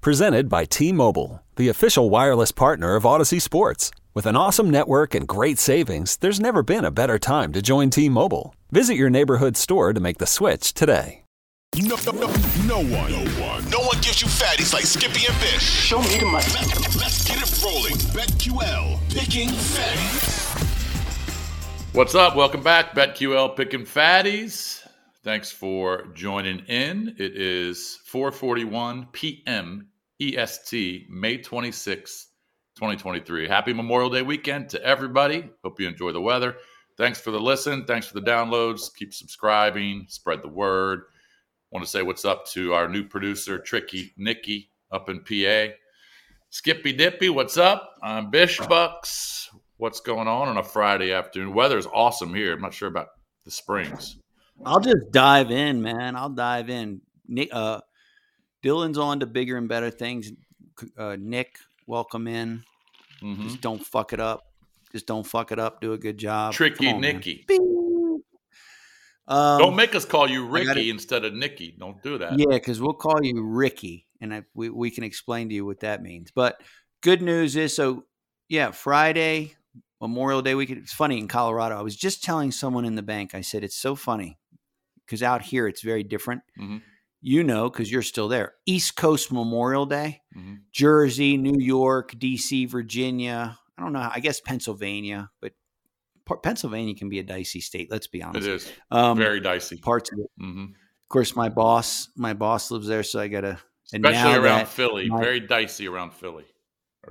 Presented by T Mobile, the official wireless partner of Audacy Sports. With an awesome network and great savings, there's never been a better time to join T Mobile. Visit your neighborhood store to make the switch today. No, no, no, no one, no one, no one gives you fatties like Skippy and Bish. Show me the money. Let, let's get it rolling. BetQL picking fatties. What's up? Welcome back, BetQL picking fatties. Thanks for joining in. It is 4:41 p.m. EST, May 26th, 2023. Happy Memorial Day weekend to everybody. Hope you enjoy the weather. Thanks for the listen. Thanks for the downloads. Keep subscribing. Spread the word. Want to say what's up to our new producer, Tricky Nicky, up in PA. Skippy Dippy, what's up? I'm Bish Bucks. What's going on on a Friday afternoon? Weather is awesome here. I'm not sure about the Springs. I'll just dive in, man. I'll dive in. Uh, Dylan's on to bigger and better things. Uh, Nick, welcome in. Mhm. Just don't fuck it up. Just don't fuck it up. Do a good job. Tricky on. Nicky. Um, Don't make us call you Ricky gotta- instead of Nicky. Don't do that. Yeah, because we'll call you Ricky, and I, we we can explain to you what that means. But good news is, so yeah, Friday Memorial Day weekend. It's funny in Colorado. I was just telling someone in the bank. I said it's so funny because out here it's very different. Mhm. You know, because you're still there. East Coast Memorial Day, Mhm. Jersey, New York, D.C., Virginia. I don't know. I guess Pennsylvania, but Pennsylvania can be a dicey state. Let's be honest. is Um, very dicey. parts of it. hmm Of course, my boss, my boss lives there, so I gotta. Especially around Philly. my- very dicey around Philly.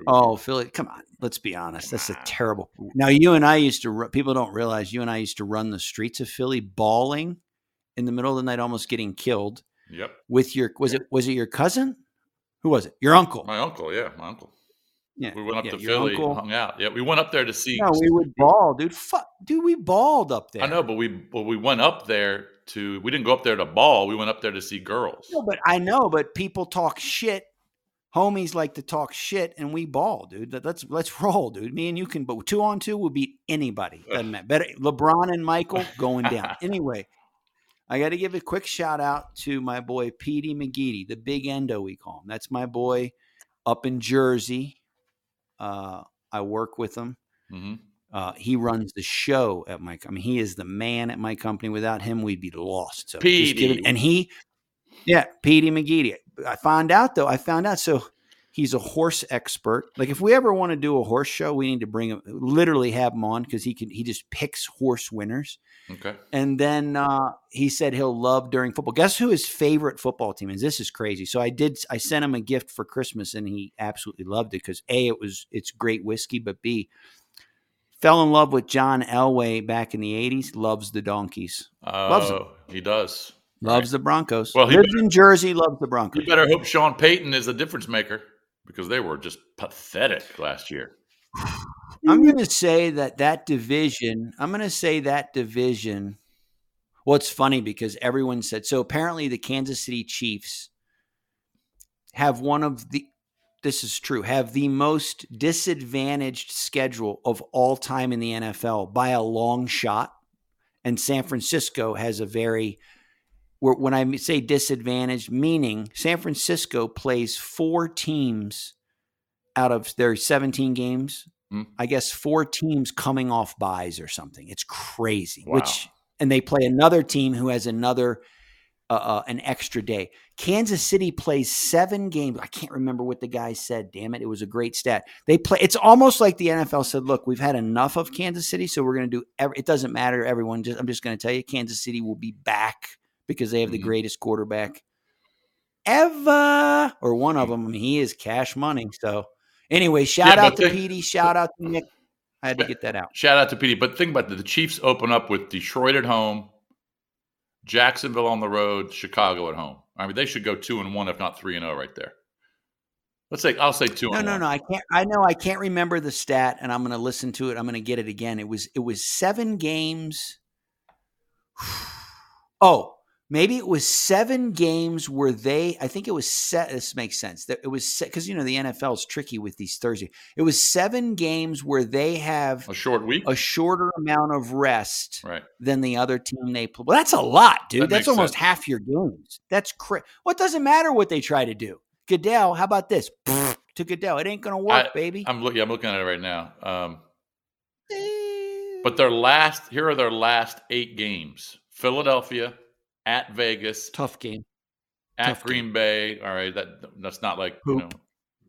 Oh, Philly, come on. Let's be honest. That's a terrible. Now, you and I used to. People don't realize you and I used to run the streets of Philly, bawling in the middle of the night, almost getting killed. Yep. With your was it was it your cousin? Who was it? Your uncle? My uncle, yeah, my uncle. yeah, We went up yeah, to Philly, uncle. hung out. Yeah, we went up there to see. No, we would ball, dude. Fuck, dude, we balled up there. I know, but we but we went up there to. We didn't go up there to ball. We went up there to see girls. No, but I know, but people talk shit. Homies like to talk shit, and we ball, dude. Let- Let's let's roll, dude. Me and you can, but two on two we'll beat anybody. Doesn't matter. Better LeBron and Michael going down. anyway, I got to give a quick shout out to my boy Petey McGeady, the Big Endo we call him. That's my boy up in Jersey. Uh, I work with him. hmm Uh, he runs the show at my. I mean, he is the man at my company. Without him, we'd be lost. So just it- and he, yeah, Petey McGeady. I found out though. I found out. So he's a horse expert. Like if we ever want to do a horse show, we need to bring him. Literally have him on because he can. He just picks horse winners. Okay. And then uh, he said he'll love during football. Guess who his favorite football team is? This is crazy. So I did. I sent him a gift for Christmas, and he absolutely loved it because a it was it's great whiskey, but b fell in love with John Elway back in the '80s. Loves the Donkeys. Loves 'em. Oh, he does. Loves the Broncos. Well, he lives in Jersey. Loves the Broncos. You better hope Sean Payton is a difference maker because they were just pathetic last year. I'm hmm. going to say that that division, I'm going to say that division. Well, it's funny because everyone said so. Apparently, the Kansas City Chiefs have one of the, this is true, have the most disadvantaged schedule of all time in the NFL by a long shot. And San Francisco has a very, where- when I say disadvantaged, meaning San Francisco plays four teams out of their 17 games Hmm. I guess four teams coming off byes or something. It's crazy. Wow. Which and they play another team who has another uh, uh, an extra day. Kansas City plays seven games. I can't remember what the guy said. Damn it, it was a great stat. They play. It's almost like the NFL said, "Look, we've had enough of Kansas City, so we're going to do. Every, it doesn't matter, everyone. Just I'm just going to tell you, Kansas City will be back because they have the Mhm. greatest quarterback ever, or one of them. I mean, he is cash money. So anyway, shout Yeah, out to Petey. Shout out to Nick. I had to get that out. Shout out to PD. But think about it. The Chiefs open up with Detroit at home, Jacksonville on the road, Chicago at home. I mean, they should go two and one, if not three and zero, right there. Let's say I'll say two. No, no, one. no. I can't. I know I can't remember the stat, and I'm going to listen to it. I'm going to get it again. It was it was seven games. Oh, maybe it was seven games where they. I think it was set. This makes sense. That it was set because you know the NFL is tricky with these Thursday. It was seven games where they have A short week, a shorter amount of rest right? than the other team they play. Well, that's a lot, dude. That that's almost sense. half your games. That's cra What doesn't matter what they try to do? Goodell, how about this? to Goodell, it ain't gonna work, I- baby. I'm looking. I'm looking at it right now. Um, but their last here are their last eight games: Philadelphia, at Vegas, tough game. at tough Green Bay. All right, that that's not like you know.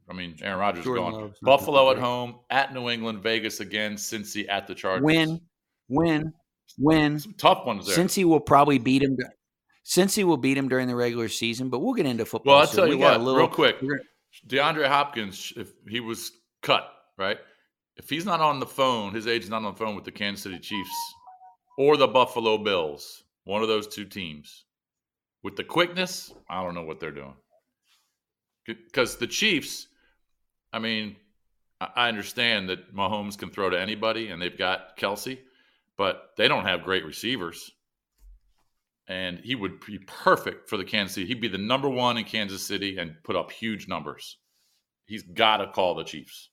I mean, Aaron Rodgers is Jordan gone. Love's Buffalo at home, at New England, Vegas again, Cincy at the Chargers. Win, win, win. Some tough ones there. Cincy will probably beat him. Cincy will beat him during the regular season, but we'll get into football. well, I'll soon. tell We you got what, a little- real quick. DeAndre Hopkins, if he was cut, right? If he's not on the phone, his agent's not on the phone with the Kansas City Chiefs or the Buffalo Bills, one of those two teams, with the quickness, I don't know what they're doing. Because the Chiefs, I mean, I understand that Mahomes can throw to anybody and they've got Kelce, but they don't have great receivers. And he would be perfect for the Kansas City. He'd be the number one in Kansas City and put up huge numbers. He's got to call the Chiefs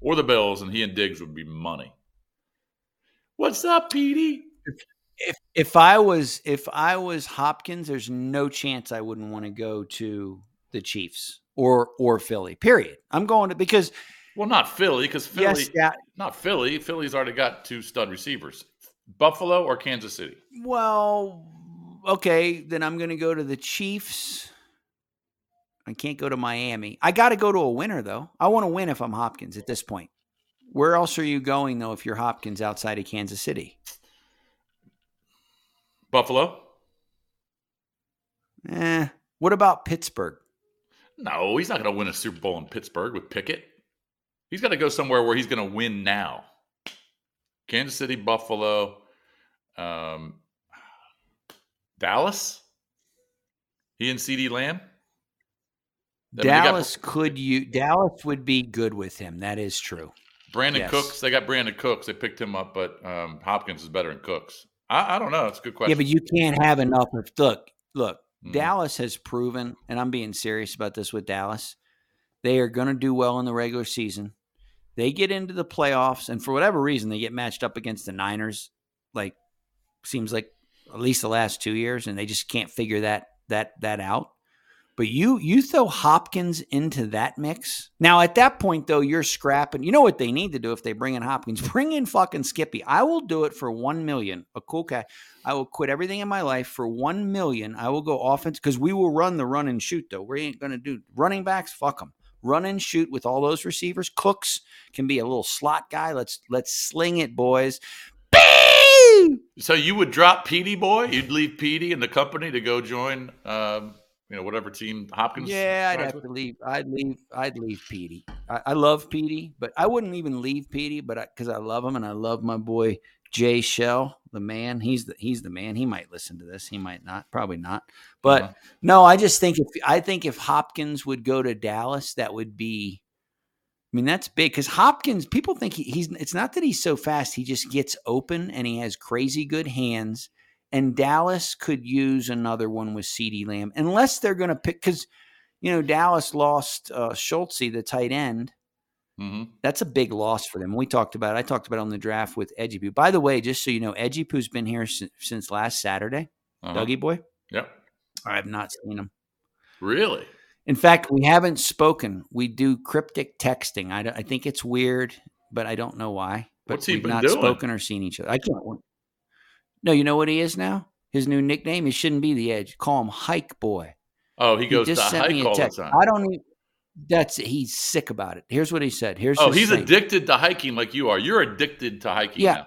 or the Bills, and he and Diggs would be money. What's up, Petey? If if I was if I was Hopkins, there's no chance I wouldn't want to go to the Chiefs or or Philly. Period. I'm going to because Well, not Philly, because Philly, yes, yeah, not Philly. Philly's already got two stud receivers. Buffalo or Kansas City? well, okay, then I'm going to go to the Chiefs. I can't go to Miami. I got to go to a winner though. I want to win if I'm Hopkins at this point. Where else are you going though if you're Hopkins outside of Kansas City? Buffalo? Eh. What about Pittsburgh? No, he's not going to win a Super Bowl in Pittsburgh with Pickett. He's got to go somewhere where he's going to win now. Kansas City, Buffalo, um, Dallas. He and CeeDee Lamb. I mean, got Dallas could you Dallas would be good with him. That is true. Brandin Yes. Cooks. They got Brandin Cooks. They picked him up, but um, Hopkins is better than Cooks. I, I don't know. It's a good question. Yeah, but you can't have enough of look, look, Mhm. Dallas has proven, and I'm being serious about this with Dallas, they are gonna do well in the regular season. They get into the playoffs, and for whatever reason, they get matched up against the Niners, like seems like at least the last two years, and they just can't figure that that that out. But you you throw Hopkins into that mix. Now at that point though, you're scrapping. You know what they need to do if they bring in Hopkins? Bring in fucking Skippy. I will do it for one million. A cool guy. I will quit everything in my life for one million. I will go offense because we will run the run and shoot though. We ain't gonna do running backs. Fuck them. Run and shoot with all those receivers. Cooks can be a little slot guy. Let's let's sling it, boys. So you would drop Petey boy? You'd leave Petey and the company to go join, um, you know, whatever team Hopkins. Yeah, I'd have with? to leave. I'd leave. I'd leave Petey. I, I love Petey, but I wouldn't even leave Petey, but because I, love him and I love my boy Jay Shell, the man. He's the he's the man. He might listen to this. He might not. Probably not. But Uh-huh. no, I just think if I think if Hopkins would go to Dallas, that would be. I mean, that's big because Hopkins. People think he, he's. It's not that he's so fast. He just gets open and he has crazy good hands. And Dallas could use another one with CeeDee Lamb, unless they're going to pick because you know, Dallas lost uh, Schultz, the tight end. Mhm. That's a big loss for them. We talked about it. I talked about it on the draft with Edgy Poo. By the way, just so you know, Edgy Poo's been here since, since last Saturday. Uh-huh. Dougie boy, Yep. I have not seen him. Really? In fact, we haven't spoken. We do cryptic texting. I, I think it's weird, but I don't know why. But What's he we've not doing? spoken or seen each other. I can't. No, you know what he is now? His new nickname. He shouldn't be the edge. Call him Hike Boy. Oh, he goes to just sent me hike a all the text. time. I don't even. That's he's sick about it. Here's what he said. Here's Oh, he's thing. addicted to hiking like you are. You're addicted to hiking Yeah. now.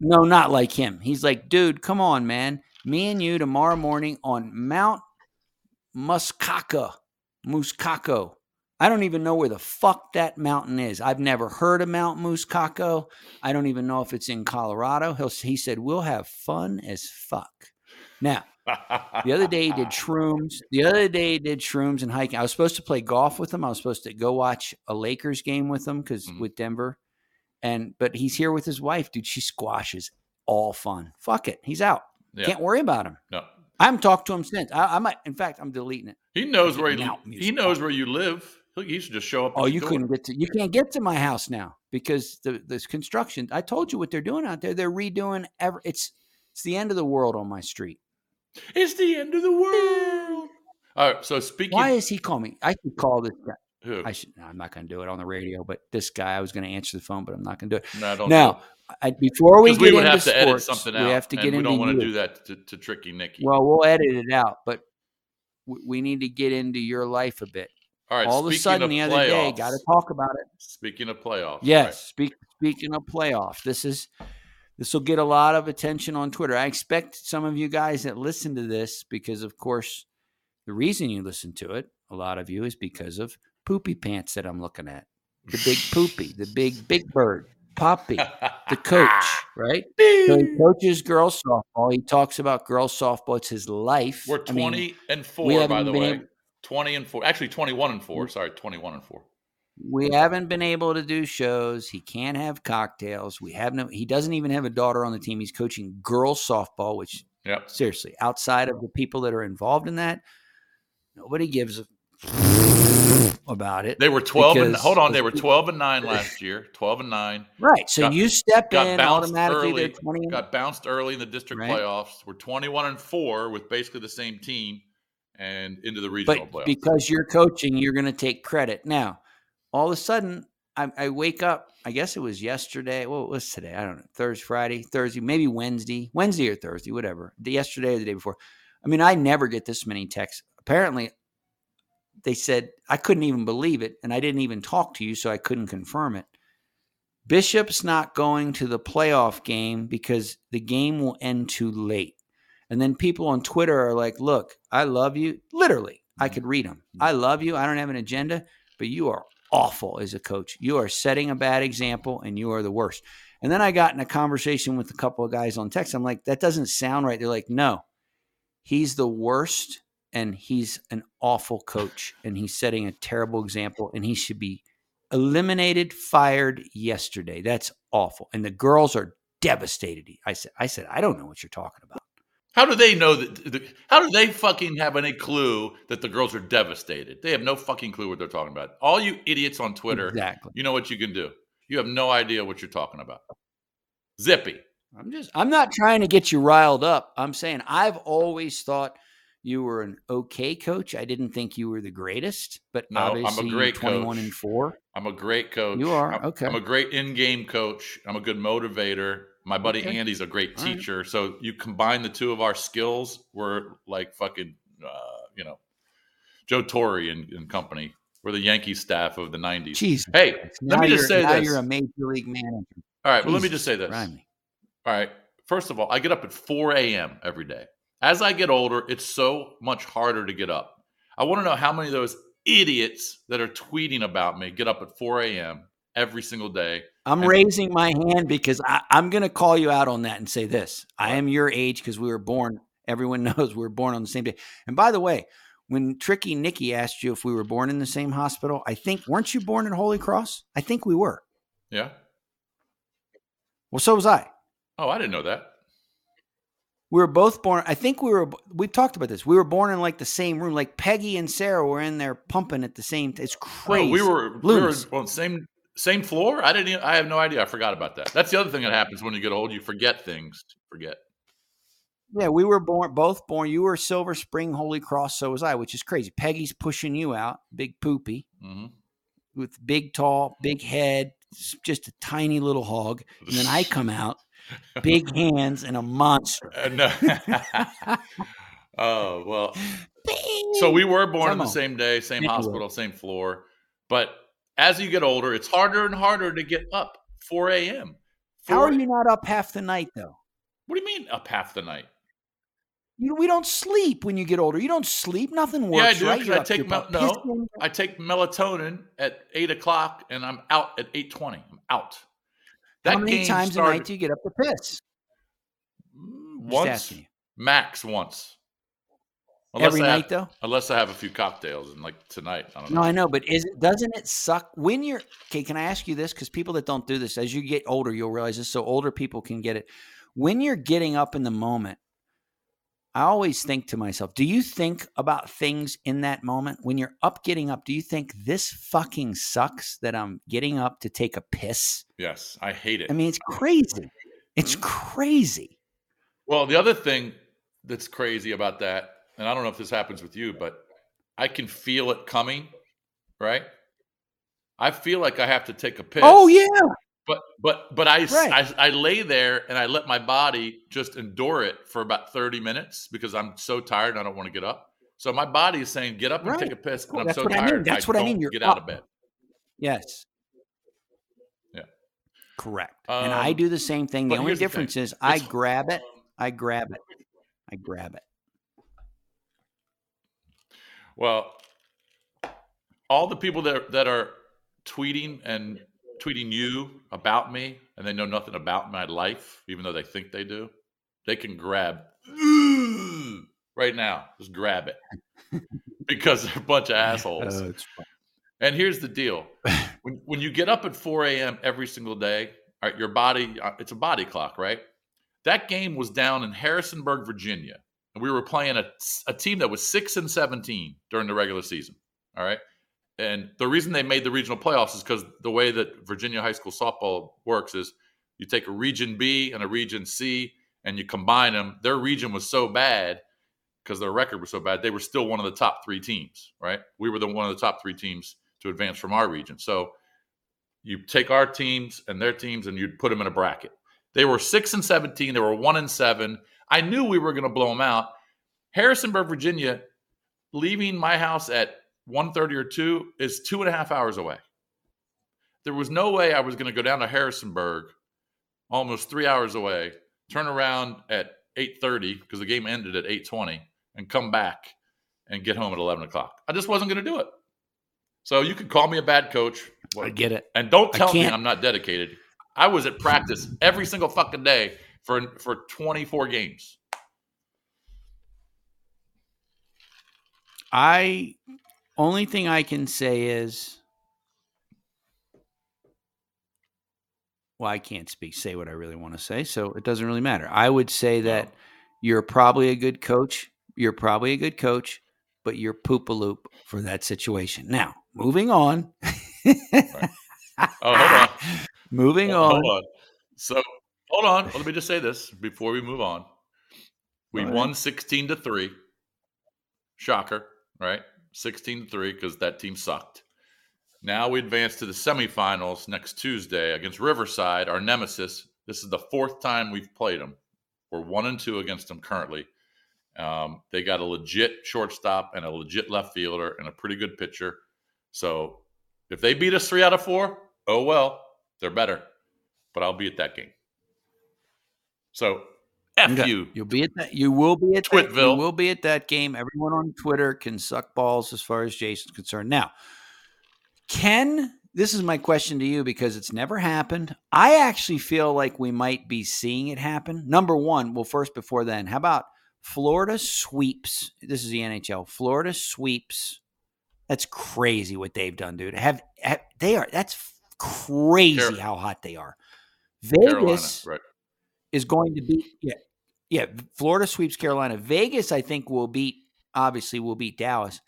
No, not like him. He's like, dude, come on, man. Me and you tomorrow morning on Mount Muskaka, Muskako. I don't even know where the fuck that mountain is. I've never heard of Mount Muskako. I don't even know if it's in Colorado. He'll, he said, we'll have fun as fuck. Now, the other day he did shrooms. The other day he did shrooms and hiking. I was supposed to play golf with him. I was supposed to go watch a Lakers game with him because Mhm. with Denver. And but he's here with his wife, dude. She squashes all fun. Fuck it. He's out. Yeah. Can't worry about him. No. I haven't talked to him since. I, I might in fact I'm deleting it. He knows where he, he knows where you live. He he should just show up. Oh, you door. couldn't get to you can't get to my house now because the this construction. I told you what they're doing out there. They're redoing ever it's it's the end of the world on my street. It's the end of the world. All right. So speaking. Why is he calling me? I could call this guy. Who? I should. no, I'm not going to do it on the radio. But this guy, I was going to answer the phone, but I'm not going to do it. no, don't. now, I, before we get we, would into have to edit something out. we have to get and we into don't want to do that to, to tricky Nicky. Well, we'll edit it out, but we need to get into your life a bit. All right. All of a sudden, of the other day, got to talk about it. Speaking of playoffs. Yes. Speak, speaking of playoffs, this is this will get a lot of attention on Twitter. I expect some of you guys that listen to this because, of course, the reason you listen to it, a lot of you, is because of poopy pants that I'm looking at. The big poopy, the big big bird, Poppy, the coach, right? So he coaches girls softball. He talks about girls softball. It's his life. We're I mean, 20 and 4, by the way. able- 20 and 4. Actually, 21 and 4. Mm. Sorry, 21 and 4. we haven't been able to do shows. He can't have cocktails. We have no. He doesn't even have a daughter on the team. He's coaching girls softball, which Yep. seriously, outside of the people that are involved in that, nobody gives a about it. They were 12 and hold on, they were 12 and 9 last year. 12 and 9. right. So got- you step in automatically. early. They're twenty. and- Got bounced early in the district Right. playoffs. We're 21 and 4 with basically the same team and into the regional but playoffs. because you're coaching, you're going to take credit. Now, all of a sudden, I, I wake up. I guess it was yesterday. What was today? I don't know. Thursday, Friday, Thursday, maybe Wednesday, Wednesday or Thursday, whatever. The yesterday or the day before. I mean, I never get this many texts. Apparently, they said I couldn't even believe it, and I didn't even talk to you, so I couldn't confirm it. Bishop's not going to the playoff game because the game will end too late. And then people on Twitter are like, look, I love you. Literally, I mm-hmm. could read them. Mm-hmm. I love you. I don't have an agenda, but you are awful as a coach. You are setting a bad example and you are the worst. And then I got in a conversation with a couple of guys on text. I'm like, that doesn't sound right. They're like, no, he's the worst and he's an awful coach and he's setting a terrible example and he should be eliminated, fired yesterday. That's awful. And the girls are devastated. I said, I said, I don't know what you're talking about. How do they know that? The, how do they fucking have any clue that the girls are devastated? They have no fucking clue what they're talking about. All you idiots on Twitter, Exactly. you know what you can do. You have no idea what you're talking about. Zippy. I'm just I'm not trying to get you riled up. I'm saying I've always thought you were an okay coach. I didn't think you were the greatest, but No, I'm a obviously great 21 coach. and 4. I'm a great coach. You are? I'm, Okay. I'm a great in-game coach. I'm a good motivator. My buddy Okay. Andy's a great All right. teacher. So you combine the two of our skills, we're like fucking, uh, you know, Joe Torre and, and company. We're the Yankee staff of the '90s. Jesus. Hey, Christ. let me just you're- say now this. you're a major league manager. All right, well, let me just say this. Christ. All right. First of all, I get up at 4 a.m. every day. As I get older, it's so much harder to get up. I want to know how many of those idiots that are tweeting about me get up at 4 a.m. every single day. I'm And- raising my hand because I, I'm going to call you out on that and say this. I am your age because we were born. Everyone knows we were born on the same day. And by the way, when Tricky Nicky asked you if we were born in the same hospital, I think weren't you born at Holy Cross? I think we were. Yeah. Well, so was I. Oh, I didn't know that. We were both born. I think we were. We've talked about this. We were born in like the same room. Like Peggy and Sarah were in there pumping at the same. It's Oh, crazy. we were we were on the same same floor. I didn't. Even, I have no idea. I forgot about that. That's the other thing that happens when you get old. You forget things. Forget. Yeah, we were born both born. You were Silver Spring Holy Cross, so was I, which is crazy. Peggy's pushing you out, big poopy, hmm with big, tall, big head, just a tiny little hog. And then I come out big hands, and a monster. Uh, no. oh well. So we were born on the same day, same hospital, same floor. But as you get older, it's harder and harder to get up 4 a.m. How are 4 you not up half the night though? What do you mean up half the night? You, know, we don't sleep when you get older. You don't sleep. Nothing works. yeah, I do right? I take mel- no, pissing. I take melatonin at eight o'clock, and I'm out at eight twenty. I'm out. How many times a started night do you get up to piss? Mm, once, max once. Every I night have, though. unless I have a few cocktails, and like tonight, I don't know. No, I know, but is it doesn't it suck when you're okay? Can I ask you this? Because people that don't do this, as you get older, you'll realize this. So older people can get it. When you're getting up in the moment, I always think to myself, do you think about things in that moment when you're up getting up? Do you think this fucking sucks that I'm getting up to take a piss? Yes, I hate it. I mean, it's crazy. It's mm-hmm. crazy. Well, the other thing that's crazy about that, and I don't know if this happens with you, but I can feel it coming, right? I feel like I have to take a piss. Oh yeah, But but but I, Right. I I lay there and I let my body just endure it for about 30 minutes because I'm so tired and I don't want to get up. So my body is saying, get up and Right. take a piss. Cool. And I'm That's so what I mean. tired. That's what I mean. You're get out up. of bed. yes, Yeah. correct. and I Um, do the same thing. The only here's the difference is I grab it. I grab it. I grab it. Well, all the people that that are tweeting and tweeting you about me, and they know nothing about my life, even though they think they do, they can grab right now. Just grab it because they're a bunch of assholes. Fun. And here's the deal: when when you get up at 4 a.m. every single day, all right, your body uh, it's a body clock, right? That game was down in Harrisonburg, Virginia, and we were playing a, a team that was six and 17 during the regular season. All right, and the reason they made the regional playoffs is because the way that Virginia high school softball works is you take a region B and a region C and you combine them. Their region was so bad because their record was so bad, they were still one of the top three teams, right? We were the one of the top three teams to advance from our region. So you take our teams and their teams and you'd put them in a bracket. They were six and 17. They were one and seven. I knew we were going to blow them out. Harrisonburg, Virginia, leaving my house at 1.30 or 2 is two and a half hours away. There was no way I was going to go down to Harrisonburg, almost three hours away, turn around at 8.30 because the game ended at 8.20 and come back and get home at 11 o'clock. I just wasn't going to do it. So you could call me a bad coach. I get it. And don't tell me I'm not dedicated. I was at practice every single fucking day for for 24 games. I only thing I can say is well, I can't speak say what I really want to say, so it doesn't really matter. I would say that you're probably a good coach. You're probably a good coach, but you're poop a loop for that situation. Now, moving on. Oh, hold on. moving Hold- on. Hold on. So hold on. Let me just say this before we move on. We ahead. won 16 to 3. Shocker, right? 16 to 3 because that team sucked. Now we advance to the semifinals next Tuesday against Riverside, our nemesis. This is the fourth time we've played them. We're one and two against them currently. Um, they got a legit shortstop and a legit left fielder and a pretty good pitcher. So if they beat us three out of four, oh well, they're better. But I'll be at that game. So F Okay. you. You'll be at that. You will be at that. You will be at that game. Everyone on Twitter can suck balls as far as Jason's concerned. Now, Ken, this is my question to you because it's never happened. I actually feel like we might be seeing it happen. Number one, well, first before then, how about Florida sweeps? This is the NHL. Florida sweeps. That's crazy what they've done, dude. Have, have they are that's crazy Car- how hot they are. Carolina, Vegas right? Is going to beat yeah yeah Florida sweeps Carolina. Vegas I think will beat obviously will beat Dallas.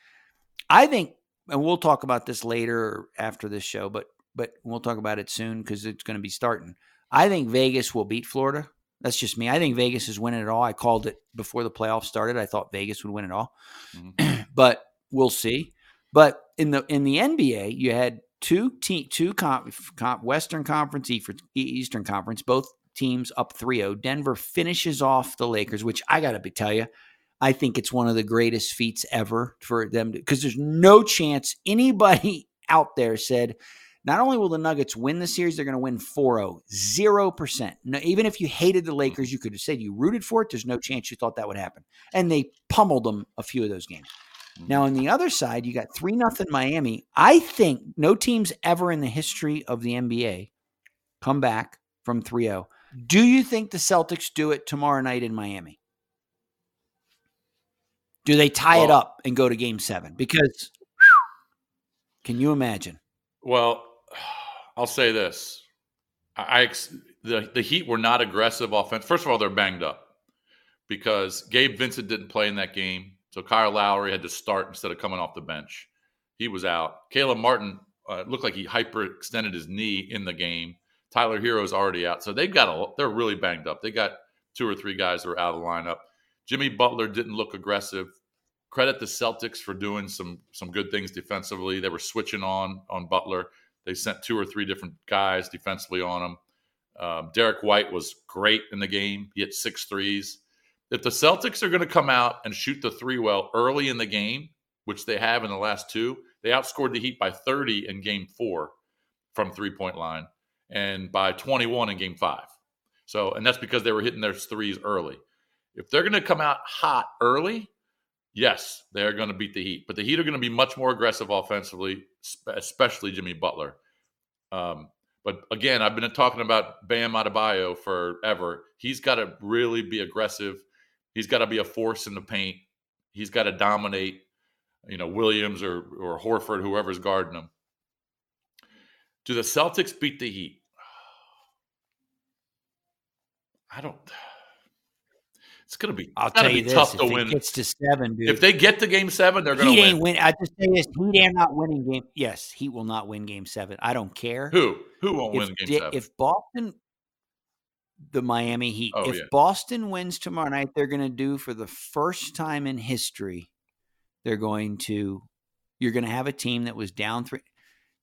I think and we'll talk about this later after this show, but but we'll talk about it soon because it's going to be starting. I think Vegas will beat Florida. That's just me. I think Vegas is winning it all. I called it before the playoffs started. I thought Vegas would win it all, Mhm. but we'll see. But in the in the NBA, you had two te- two comp, comp, Western Conference, Eastern Conference, both teams up 3-0. Denver finishes off the Lakers, which I got to tell you, I think it's one of the greatest feats ever for them because there's no chance anybody out there said not only will the Nuggets win the series, they're going to win 4 0. 0%. No, even if you hated the hmm. Lakers, you could have said you rooted for it. There's no chance you thought that would happen. And they pummeled them a few of those games. Now, hmm. on the other side, you got 3 nothing Miami. I think no teams ever in the history of the NBA come back from 3 0. Do you think the Celtics do it tomorrow night in Miami? Do they tie well, it up and go to game seven? Because can you imagine? Well, I'll say this: I, I the the Heat were not aggressive offense. First of all, they're banged up because Gabe Vincent didn't play in that game, so Kyle Lowry had to start instead of coming off the bench. He was out. Caleb Martin uh, looked like he hyperextended his knee in the game. Tyler Herro's already out, so they've got a. They're really banged up. They got two or three guys that are out of the lineup. Jimmy Butler didn't look aggressive. Credit the Celtics for doing some some good things defensively. They were switching on on Butler. They sent two or three different guys defensively on him. Um, Derrick White was great in the game. He hit six threes. If the Celtics are going to come out and shoot the three well early in the game, which they have in the last two, they outscored the Heat by 30 in game four from three point line and by 21 in game five. So, and that's because they were hitting their threes early. If they're going to come out hot early, yes, they're going to beat the Heat, but the Heat are going to be much more aggressive offensively, especially Jimmy Butler. Um, but again, I've been talking about Bam Adebayo forever. He's got to really be aggressive. He's got to be a force in the paint. He's got to dominate, you know, Williams or or Horford, whoever's guarding him. Do the Celtics beat the Heat? I don't. It's going to be. I'll tell you this: tough if to it win. gets to seven, dude. If they get to Game Seven, they're going to Heat win. ain't win. I just say this: Heat are not winning game. Yes, Heat will not win Game Seven. I don't care. Who? Who won't if, win Game di- Seven? If Boston, the Miami Heat, Oh, if yeah. Boston wins tomorrow night, they're going to do for the first time in history. They're going to. You're going to have a team that was down three.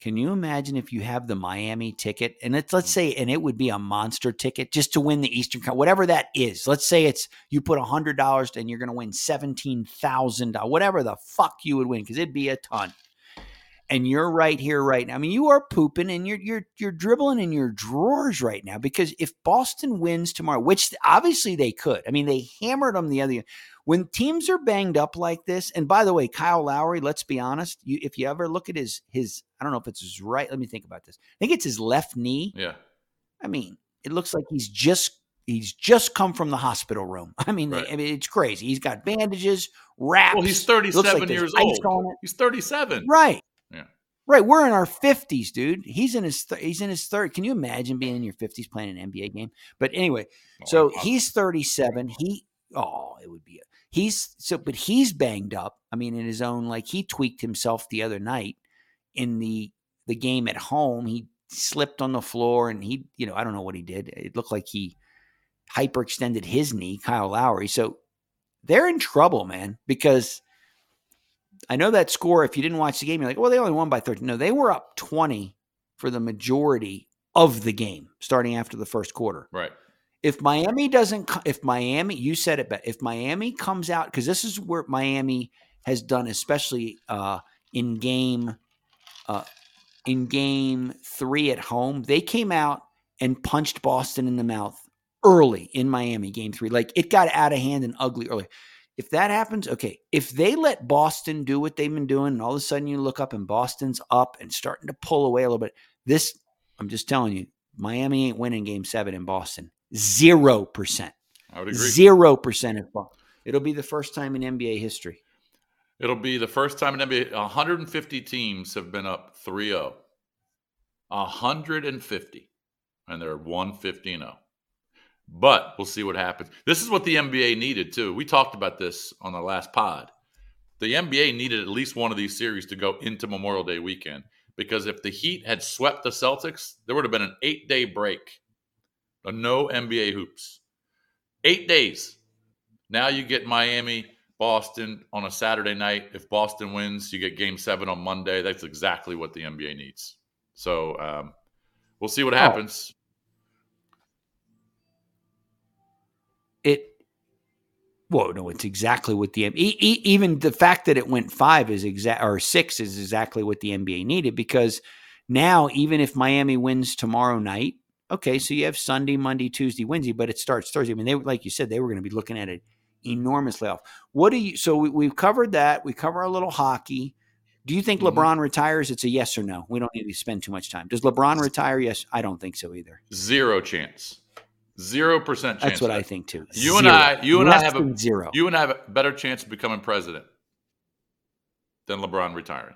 Can you imagine if you have the Miami ticket and it's let's say and it would be a monster ticket just to win the Eastern Cup, whatever that is. Let's say it's you put hundred dollars and you're going to win seventeen thousand dollars, whatever the fuck you would win because it'd be a ton. And you're right here, right now. I mean, you are pooping and you're you're you're dribbling in your drawers right now because if Boston wins tomorrow, which obviously they could. I mean, they hammered them the other. When teams are banged up like this, and by the way, Kyle Lowry, let's be honest, you, if you ever look at his his, I don't know if it's his right. Let me think about this. I think it's his left knee. yeah, I mean, it looks like he's just he's just come from the hospital room. I mean, Right. I mean, it's crazy. He's got bandages, wraps. well, he's 37 like years old. He's 37. Right. Yeah. Right. We're in our fifties, dude. He's in his th- he's in his third. Can you imagine being in your fifties playing an NBA game? But anyway, Oh, so he's thirty seven. He oh, it would be a, he's so, but he's banged up. I mean, in his own like he tweaked himself the other night in the the game at home. He slipped on the floor and he, you know, I don't know what he did. It looked like he hyperextended his knee, Kyle Lowry. So they're in trouble, man, because I know that score. If you didn't watch the game, you're like, well, they only won by 13. No, they were up 20 for the majority of the game, starting after the first quarter. Right. If Miami doesn't, if Miami, you said it, but if Miami comes out, because this is where Miami has done, especially uh, in game, uh, in game three at home, they came out and punched Boston in the mouth early in Miami, game three. Like it got out of hand and ugly early. If that happens, okay. If they let Boston do what they've been doing, and all of a sudden you look up and Boston's up and starting to pull away a little bit, this, I'm just telling you, Miami ain't winning game seven in Boston. Zero percent. I would agree. Zero percent of Boston. It'll be the first time in NBA history. It'll be the first time in NBA 150 teams have been up 3-0. 150 and they're 150 0. But we'll see what happens. This is what the NBA needed too. We talked about this on the last pod. The NBA needed at least one of these series to go into Memorial Day weekend because if the Heat had swept the Celtics, there would have been an 8-day break. A no NBA hoops. 8 days. Now you get Miami, Boston on a Saturday night. If Boston wins, you get game seven on Monday. That's exactly what the NBA needs. So um, we'll see what happens. it well, no, it's exactly what the even the fact that it went five is exact or six is exactly what the NBA needed because now even if Miami wins tomorrow night, okay, so you have Sunday, Monday, Tuesday, Wednesday, but it starts Thursday. I mean, they like you said they were going to be looking at it enormously off. What do you? So we, we've covered that. We cover a little hockey. Do you think Mhm. LeBron retires? It's a yes or no. We don't need to spend too much time. Does LeBron retire? Yes, I don't think so either. Zero chance. Zero percent chance. That's what I think too. You and I- you and I have a- zero. You and I have a better chance of becoming president than LeBron retiring.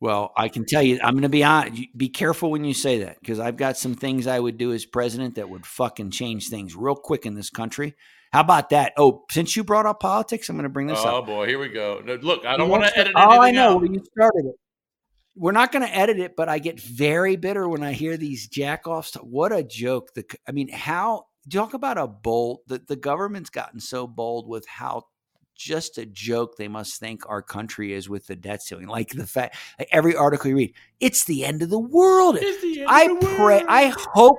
Well, I can tell you, I'm going to be on. Be careful when you say that because I've got some things I would do as president that would fucking change things real quick in this country. How about that? Oh, since you brought up politics, I'm going to bring this Oh up. Oh boy, here we go. No, look, I don't want to edit Oh, I know. out. Well, you started it. We're not going to edit it, but I get very bitter when I hear these jack offs. What a joke! The I mean, how talk about a bold? The, the government's gotten so bold with how just a joke they must think our country is with the debt ceiling. Like the fact, like every article you read, it's the end of the world. The I the pray. world. I hope.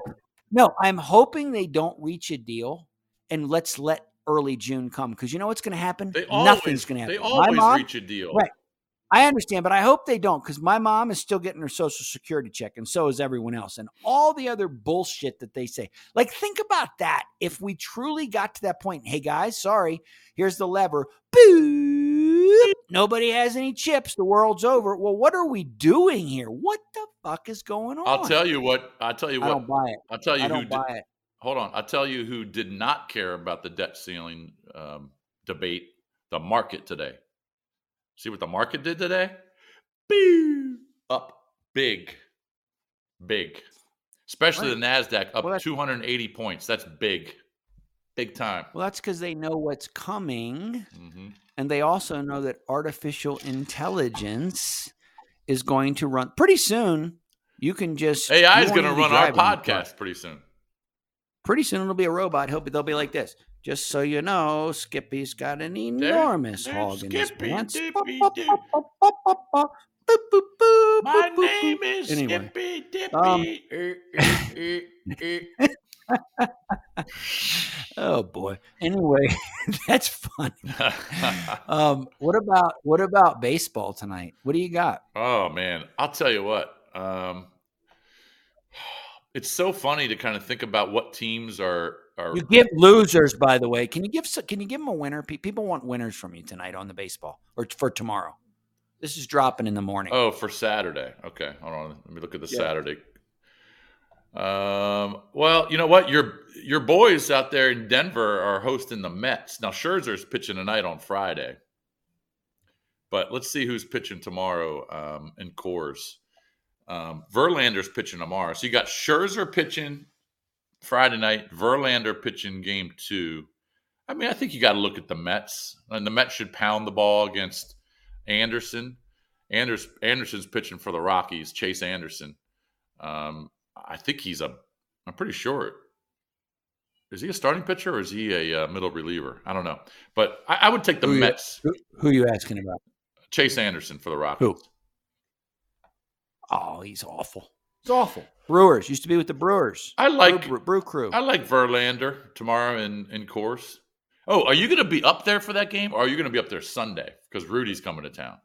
No, I'm hoping they don't reach a deal, and let's let early June come because you know what's going to happen. They Nothing's going to happen. they always mom- reach a deal. Right. I understand, but I hope they don't because my mom is still getting her social security check, and so is everyone else, and all the other bullshit that they say. Like, think about that. If we truly got to that point, hey guys, sorry, here's the lever. Boop. Nobody has any chips. The world's over. Well, what are we doing here? What the fuck is going on? I'll tell you what. I'll tell you what. I don't buy it. I'll tell you I who did, buy it. hold on. I'll tell you who did not care about the debt ceiling um, debate. The market today. See what the market did today? Boo! Up big, big. Especially the Nasdaq up Well, 280 points. That's big, big time. Well, that's because they know what's coming. hmm And they also know that artificial intelligence is going to run pretty soon. You can just AI is going to run our driving the car. podcast pretty soon. Pretty soon it'll be a robot. Be they'll be like this. Just so you know, Skippy's got an enormous hog in his pants. Dippy, Boop, boop, boop, My name is Anyway. Skippy Dippy. Um, eh, eh, eh. Oh boy. Anyway, that's fun. Um, what about what about baseball tonight? What do you got? Oh man, I'll tell you what. Um, it's so funny to kind of think about what teams are are. You give losers, by the way. Can you give can you give them a winner? People want winners from you tonight on the baseball or for tomorrow. This is dropping in the morning. Oh, for Saturday. Okay, hold on. Let me look at the Yeah. Saturday. Um, well, you know what? Your your boys out there in Denver are hosting the Mets. Now Scherzer's pitching tonight on Friday. But let's see who's pitching tomorrow um, in Coors. Um, Verlander's pitching tomorrow. So you got Scherzer pitching Friday night, Verlander pitching game two. I mean, I think you got to look at the Mets, and the Mets should pound the ball against Anderson. Anders, Anderson's pitching for the Rockies. Chase Anderson. Um, I think he's a. I'm pretty sure. Is he a starting pitcher or is he a uh, middle reliever? I don't know, but I, I would take the Who you- Mets. Who, who are you asking about? Chase Anderson for the Rockies. Who? Oh, he's awful. It's awful. Brewers used to be with the Brewers. I like brew, brew crew. I like Verlander tomorrow in in Coors. Oh, are you going to be up there for that game, or are you going to be up there Sunday because Rudy's coming to town?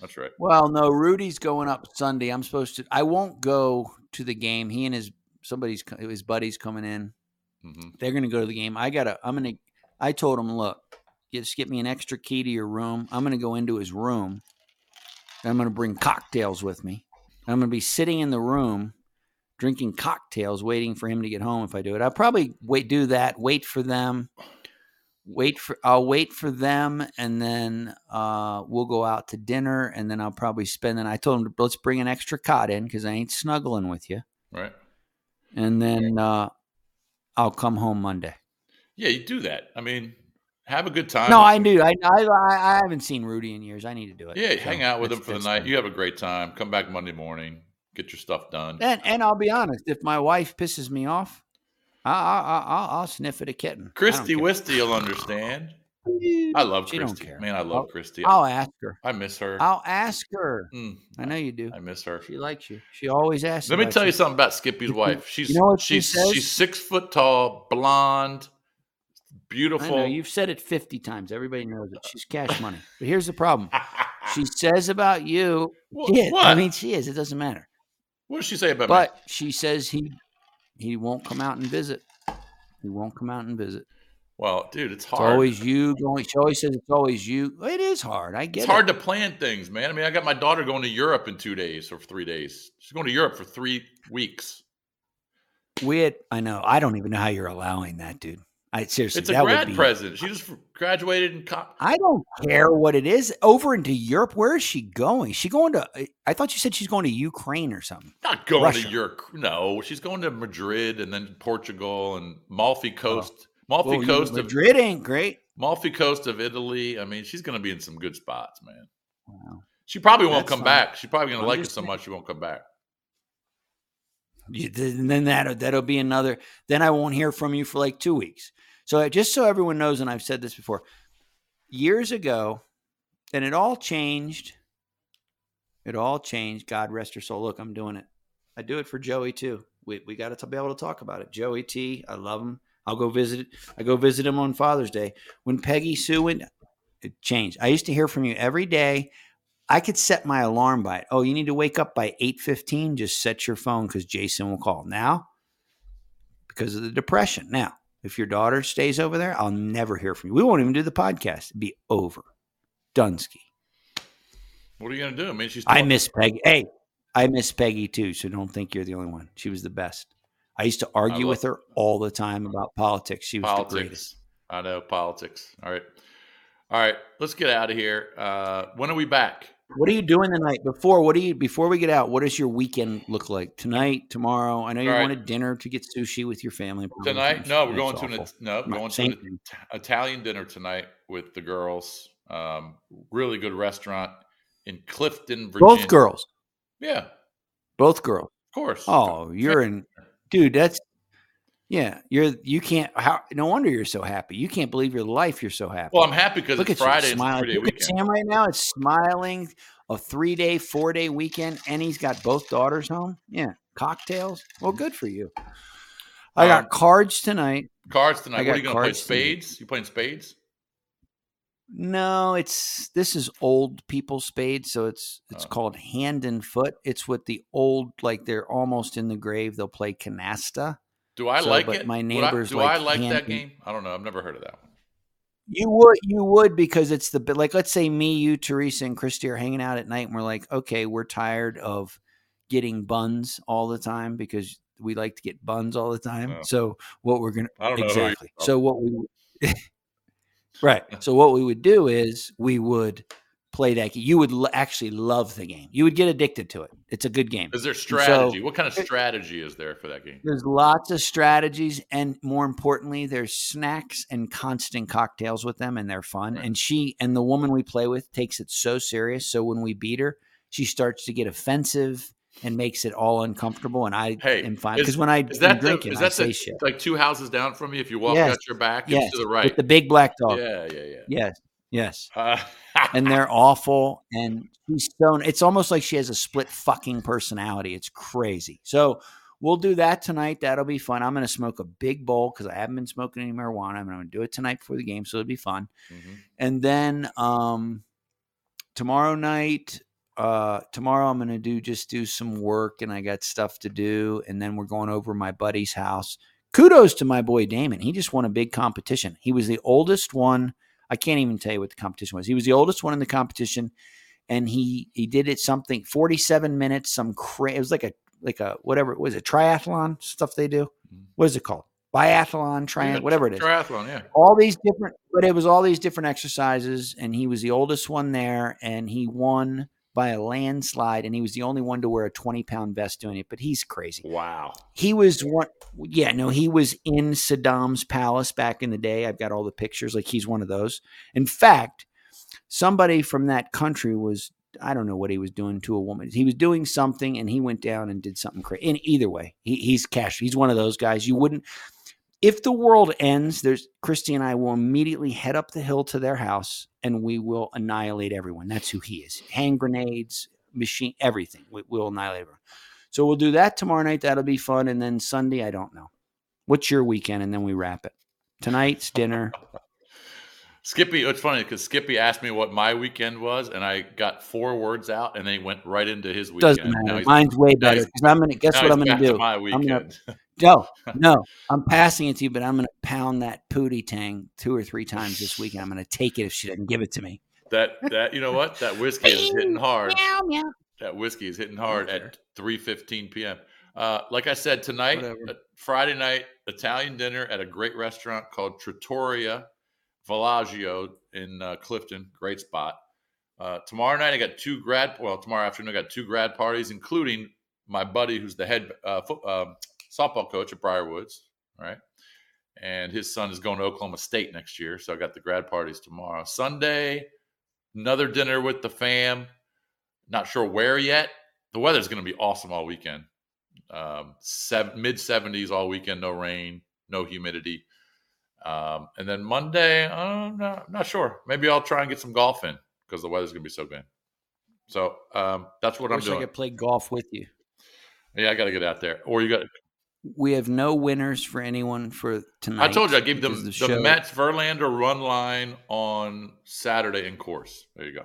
That's right. Well, no, Rudy's going up Sunday. I'm supposed to. I won't go to the game. He and his somebody's his buddies coming in. hmm They're going to go to the game. I gotta. I'm gonna. I told him, look, just get me an extra key to your room. I'm going to go into his room. I'm going to bring cocktails with me. I'm going to be sitting in the room drinking cocktails, waiting for him to get home. If I do it, I'll probably wait, do that, wait for them, wait for, I'll wait for them, and then uh, we'll go out to dinner, and then I'll probably spend. And I told him, let's bring an extra cot in because I ain't snuggling with you. Right. And then uh, I'll come home Monday. Yeah, you do that. I mean, have a good time. No, I do. I, I I haven't seen Rudy in years. I need to do it. Yeah, So hang out with him for the night. fine. You have a great time. Come back Monday morning. Get your stuff done. And and I'll be honest, if my wife pisses me off, I, I, I, I'll, I'll sniff at a kitten. Christy. Wisty will understand. I love She Christy. Man, I love I'll- Christy. I'll ask her. I miss her. I'll ask her. Mm, I know you do. I miss her. She likes you. She always asks. Let me tell you something about Skippy's wife. She's you know she she's says? she's six foot tall, blonde, I beautiful. know you've said it fifty times. Everybody knows it. She's cash money. But here's the problem. She says about you. Wha- Yeah, I mean, she is. It doesn't matter. what does she say about me? But she says he he won't come out and visit. He won't come out and visit. Well, dude, it's hard. It's always you going. She always says it's always you. It is hard. I get it's it. hard to plan things, man. I mean, I got my daughter going to Europe in two days or three days. She's going to Europe for three weeks. We had, I know. I don't even know how you're allowing that, dude. I seriously. It's a grad be- present. She just graduated in. Co- I don't care what it is. Over into Europe. Where is she going? She going to? I thought you said she's going to Ukraine or something. not going Russia. to Europe. No, she's going to Madrid and then Portugal and Malfi oh. Coast. Malfi Well, Coast of Madrid ain't great. Malfi Coast of Italy. I mean, she's going to be in some good spots, man. Wow. She probably won't That's come fine. back. She's probably going to like it so much she won't come back. You- then then that that'll be another. Then I won't hear from you for like two weeks. So just so everyone knows, and I've said this before, years ago, and it all changed. It all changed. God rest her soul. Look, I'm doing it. I do it for Joey too. We we got to be able to talk about it. Joey T. I love him. I'll go visit. I go visit him on Father's Day. When Peggy Sue went, it changed. I used to hear from you every day. I could set my alarm by it. Oh, you need to wake up by 8:15, just set your phone cuz Jason will call. Now, because of the depression. Now, if your daughter stays over there, I'll never hear from you. We won't even do the podcast. It'd be over. Dunsky. What are you going to do? I mean, she's. I miss Peggy. Hey, I miss Peggy too, so don't think you're the only one. She was the best. I used to argue with her all the time about politics. She was the greatest. politics. I know politics. All right. All right. Let's get out of here. Uh, when are we back? What are you doing tonight? Before what do you before we get out? What does your weekend look like tonight, tomorrow? I know you right. wanted dinner to get sushi with your family Tonight? No, we're going to an no, Right, going to an Italian dinner tonight with the girls. Um, really good restaurant in Clifton, Virginia. Both girls, Yeah, both girls. of course. Oh, you're in, dude. That's yeah. You're you can't. How? No wonder you're so happy. You can't believe your life. You're so happy. Well, I'm happy because Look it's at Friday. you It's smiling. three-day Look at weekend. Sam right now. It's smiling. A three day, four day weekend, and he's got both daughters home. Yeah, cocktails. Well, good for you. I Um, got cards tonight. Cards tonight. I What are you going to play? cards tonight. Spades? You playing spades? No, it's this is old people spades, so it's it's Oh. called hand and foot. It's with the old, like they're almost in the grave. They'll play canasta. Do I So, like it? my Would I- do like I like that game? I don't know. I've never heard of that one. You would, you would, because it's the like let's say me, you, Teresa, and Christy are hanging out at night, and we're like, okay, we're tired of getting buns all the time because we like to get buns all the time. Oh. So what we're gonna I don't know exactly. So what we right. So what we would do is we would play that. game. You would l- actually love the game. You would get addicted to it. It's a good game. Is there so- strategy? what kind of strategy is there for that game? There's lots of strategies, and more importantly, there's snacks and constant cocktails with them, and they're fun. Right. And she and the woman we play with takes it so serious. So when we beat her, she starts to get offensive and makes it all uncomfortable. And I Hey, am fine because when I Is that drinking, the, is I that say the, shit. like two houses down from me? If you walk Yes. out your back, Yes, it's to the right. with the big black dog. yeah, yeah, yeah. Yes, yes. Uh, and they're awful. And she's so it's almost like she has a split fucking personality. It's crazy. So we'll do that tonight. That'll be fun. I'm going to smoke a big bowl because I haven't been smoking any marijuana. I'm going to do it tonight before the game, so it'll be fun. mhm. And then um, tomorrow night, uh, tomorrow I'm going to do just do some work, and I got stuff to do. And then we're going over my buddy's house. kudos to my boy Damon. He just won a big competition. He was the oldest one. I can't even tell you what the competition was. He was the oldest one in the competition, and he he did it something forty seven minutes. Some cra- it was like a like a whatever it was a triathlon stuff they do. Mm-hmm. What is it called? Biathlon, triathlon, Yeah, whatever it is Triathlon, yeah. all these different but it was all these different exercises and he was the oldest one there and he won by a landslide and he was the only one to wear a 20 pound vest doing it but he's crazy. Wow. he was one yeah no he was in saddam's palace back in the day. I've got all the pictures like he's one of those. In fact somebody from that country was i don't know what he was doing to a woman. He was doing something and he went down and did something crazy in either way he, he's cash he's one of those guys. You wouldn't if the world ends, there's Christy and I will immediately head up the hill to their house and we will annihilate everyone. That's who he is. Hand grenades, machine, everything. We, will annihilate everyone. So we'll do that tomorrow night. That'll be fun. And then Sunday, I don't know. What's your weekend? And then we wrap it. Tonight's dinner. Skippy, it's funny because Skippy asked me what my weekend was, and I got four words out, and then he went right into his weekend. Doesn't matter. Mine's way better because I'm gonna guess what I'm gonna do. my I'm gonna weekend. no, no. I'm passing it to you, but I'm gonna pound that pootie tang two or three times this weekend. I'm gonna take it if she doesn't give it to me. That that you know what? That whiskey is hitting hard. That whiskey is hitting hard at three fifteen p.m. Uh, like I said tonight, uh, Friday night Italian dinner at a great restaurant called Trattoria Villaggio in uh, Clifton. Great spot. Uh, tomorrow night I got two grad. Well, tomorrow afternoon I got two grad parties, including my buddy who's the head uh, um softball coach at Briarwoods. Right. And his son is going to Oklahoma State next year. So I got the grad parties tomorrow. Sunday, another dinner with the fam. Not sure where yet. The weather's going to be awesome all weekend. Um, mid 70s all weekend, no rain, no humidity. Um, and then Monday, I'm not, not sure. Maybe I'll try and get some golf in because the weather's going to be so good. So um, that's what I I'm wish I doing. could play golf with you. Yeah, I got to get out there. Or you got. We have no winners for anyone for tonight. I told you I gave them the, show- Mets Verlander run line on Saturday in course. There you go.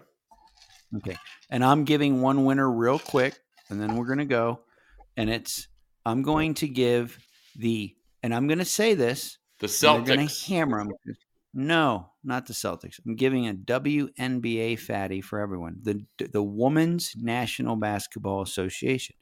Okay. And I'm giving one winner real quick, and then we're going to go. And it's, I'm going to give the, and I'm going to say this. The They're going Celtics. to hammer them. No, not the Celtics. I'm giving a WNBA fatty for everyone. The the Women's National Basketball Association.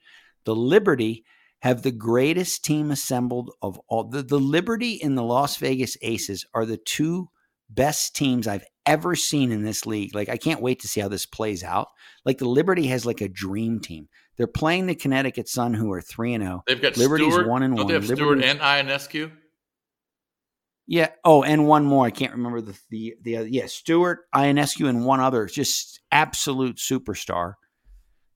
The Liberty have the greatest team assembled of all. The, the Liberty and the Las Vegas Aces are the two best teams I've ever seen in this league. Like I can't wait to see how this plays out. Like the Liberty has like a dream team. They're playing the Connecticut Sun, who are three and zero. They've got Liberty's Stewart. one and one. they have Stewart and Ionescu? yeah. Oh, and one more. I can't remember the the the other. Yeah, Stewart, Ionescu, and one other. Just absolute superstar.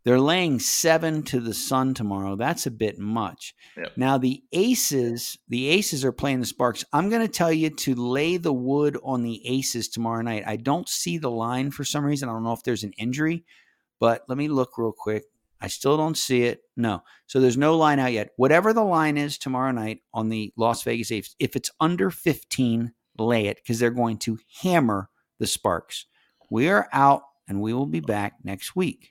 They're laying seven to the Sun tomorrow. That's a bit much. Yep. Now the Aces, the Aces are playing the Sparks. I'm going to tell you to lay the wood on the Aces tomorrow night. I don't see the line for some reason. I don't know if there's an injury, but let me look real quick. I still don't see it. No. So there's no line out yet. Whatever the line is tomorrow night on the Las Vegas Aces, if it's under 15, lay it because they're going to hammer the Sparks. We are out and we will be back next week.